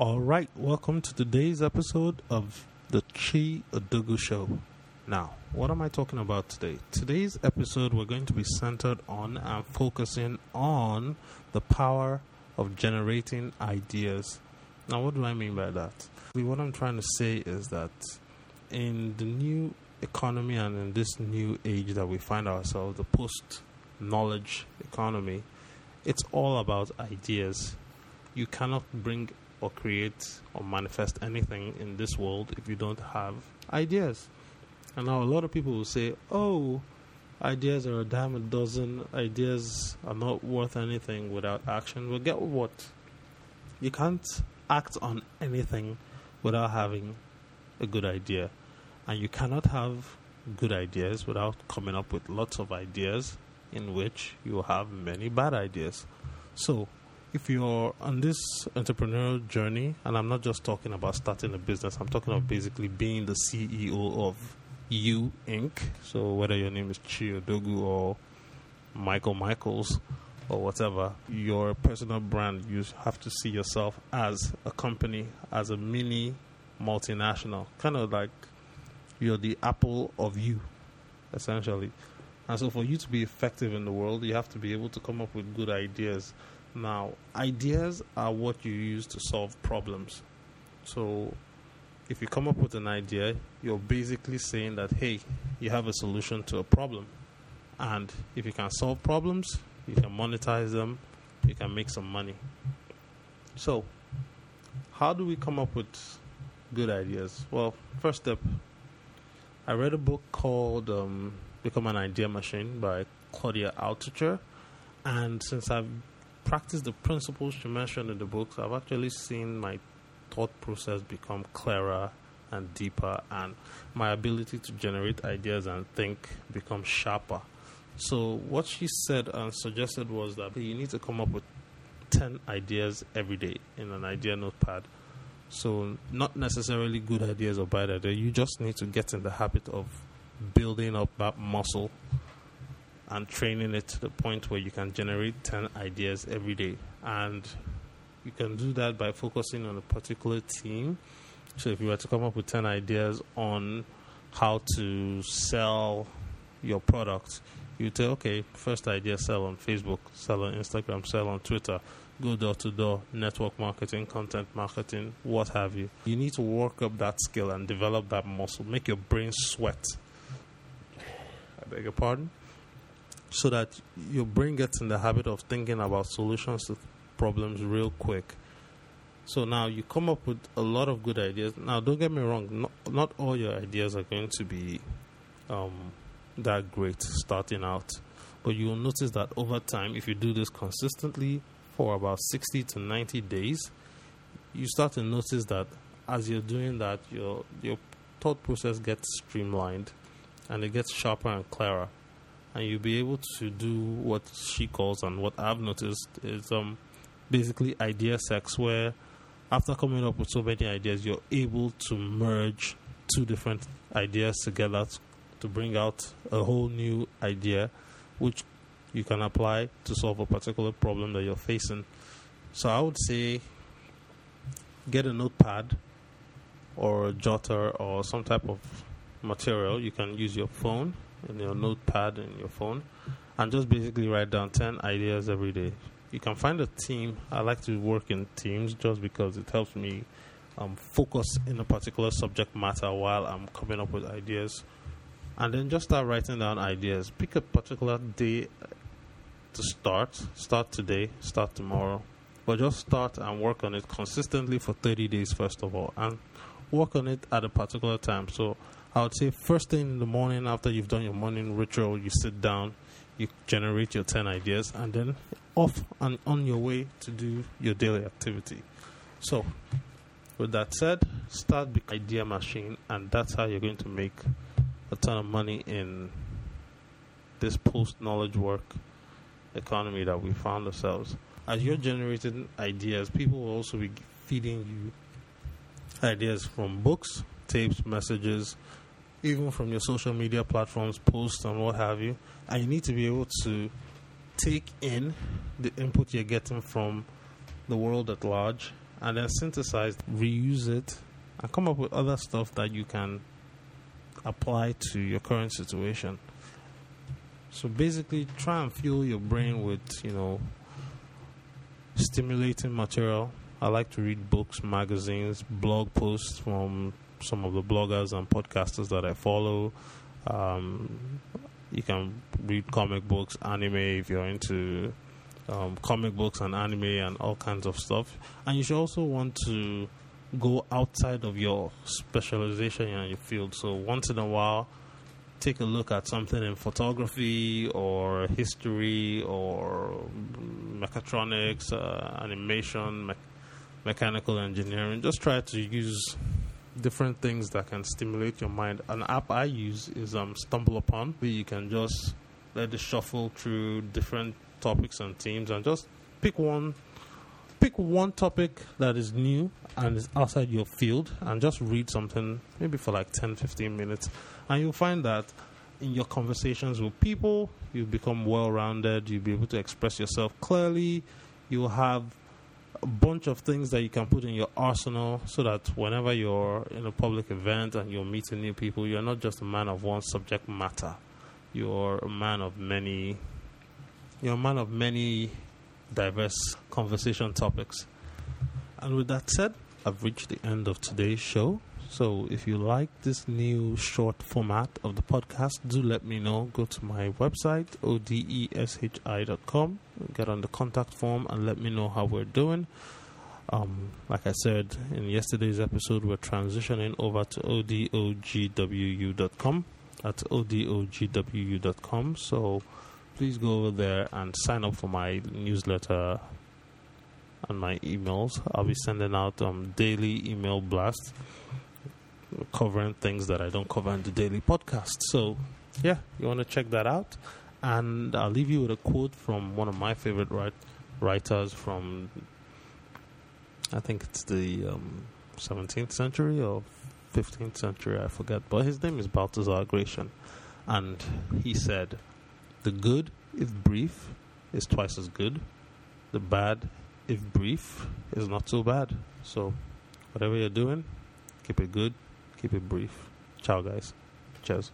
All right, welcome to today's episode of the Chi Odogwu Show. Now, what am I talking about today? Today's episode, we're going to be centered on and focusing on the power of generating ideas. Now, what do I mean by that? What I'm trying to say is that in the new economy and in this new age that we find ourselves, the post knowledge economy, it's all about ideas. You cannot bring or create or manifest anything in this world if you don't have ideas. And now a lot of people will say, oh, ideas are a dime a dozen, ideas are not worth anything without action. Well, get what? You can't act on anything without having a good idea. And you cannot have good ideas without coming up with lots of ideas in which you have many bad ideas. So, if you're on this entrepreneurial journey, and I'm not just talking about starting a business, I'm talking about basically being the CEO of You Inc. So, whether your name is Chi Odogwu or Michael Michaels or whatever, your personal brand, you have to see yourself as a company, as a mini multinational, kind of like you're the apple of you, essentially. And so, for you to be effective in the world, you have to be able to come up with good ideas. Now, ideas are what you use to solve problems. So, if you come up with an idea, you're basically saying that, hey, you have a solution to a problem. And if you can solve problems, you can monetize them, you can make some money. So, how do we come up with good ideas? Well, first step, I read a book called um, Become an Idea Machine by Claudia Altucher. And since I've practiced the principles she mentioned in the books, I've actually seen my thought process become clearer and deeper, and my ability to generate ideas and think become sharper. So, what she said and suggested was that you need to come up with 10 ideas every day in an idea notepad. So, not necessarily good ideas or bad ideas, you just need to get in the habit of building up that muscle and training it to the point where you can generate 10 ideas every day. And you can do that by focusing on a particular theme. So if you were to come up with 10 ideas on how to sell your product, you say, okay, first idea sell on Facebook, sell on Instagram, sell on Twitter, go door to door, network marketing, content marketing, what have you. You need to work up that skill and develop that muscle, make your brain sweat. Beg your pardon? So that your brain gets in the habit of thinking about solutions to problems real quick. So now you come up with a lot of good ideas. Now, don't get me wrong, not, not all your ideas are going to be um, that great starting out. But you'll notice that over time, if you do this consistently for about 60 to 90 days, you start to notice that as you're doing that, your, your thought process gets streamlined and it gets sharper and clearer. And you'll be able to do what she calls, and what I've noticed is um, basically idea sex, where after coming up with so many ideas, you're able to merge two different ideas together to bring out a whole new idea, which you can apply to solve a particular problem that you're facing. So I would say get a notepad or a jotter or some type of material. You can use your phone and your notepad and your phone and just basically write down 10 ideas every day you can find a team. I like to work in teams just because it helps me um, focus in a particular subject matter while I'm coming up with ideas. And then just start writing down ideas. Pick a particular day to start. Start today, start tomorrow. But just start and work on it consistently for 30 days, first of all. And work on it at a particular time. So I would say, first thing in the morning, after you've done your morning ritual, you sit down, you generate your 10 ideas, and then off and on your way to do your daily activity. So, with that said, start the idea machine, and that's how you're going to make a ton of money in this post knowledge work economy that we found ourselves. As you're generating ideas, people will also be feeding you ideas from books, tapes, messages, even from your social media platforms, posts, and what have you. And you need to be able to take in the input you're getting from the world at large and then synthesize, reuse it, and come up with other stuff that you can apply to your current situation. So basically, try and fuel your brain with, you know, stimulating material. I like to read books, magazines, blog posts from some of the bloggers and podcasters that I follow. Um, you can read comic books, anime if you're into um, comic books and anime and all kinds of stuff. And you should also want to go outside of your specialization and your field. So once in a while, take a look at something in photography or history or mechatronics, uh, animation, me- mechanical engineering. Just try to use different things that can stimulate your mind. An app I use is um, StumbleUpon, where you can just let it shuffle through different topics and themes and just pick one pick one topic that is new and is outside your field and just read something maybe for like 10 15 minutes and you'll find that in your conversations with people you become well rounded you'll be able to express yourself clearly you'll have a bunch of things that you can put in your arsenal so that whenever you're in a public event and you're meeting new people you're not just a man of one subject matter you're a man of many you're a man of many diverse conversation topics. And with that said, I've reached the end of today's show. So if you like this new short format of the podcast, do let me know. Go to my website, odeshi.com, get on the contact form, and let me know how we're doing. Um, like I said in yesterday's episode, we're transitioning over to odogwu.com. That's odogwu.com. So please go over there and sign up for my newsletter and my emails. I'll be sending out um, daily email blasts covering things that I don't cover in the daily podcast. So, yeah, you want to check that out. And I'll leave you with a quote from one of my favorite write- writers from, I think it's the um, 17th century or 15th century, I forget. But his name is Balthazar Gracian. And he said, the good, if brief, is twice as good. The bad, if brief, is not so bad. So, whatever you're doing, keep it good, keep it brief. Ciao, guys. Cheers.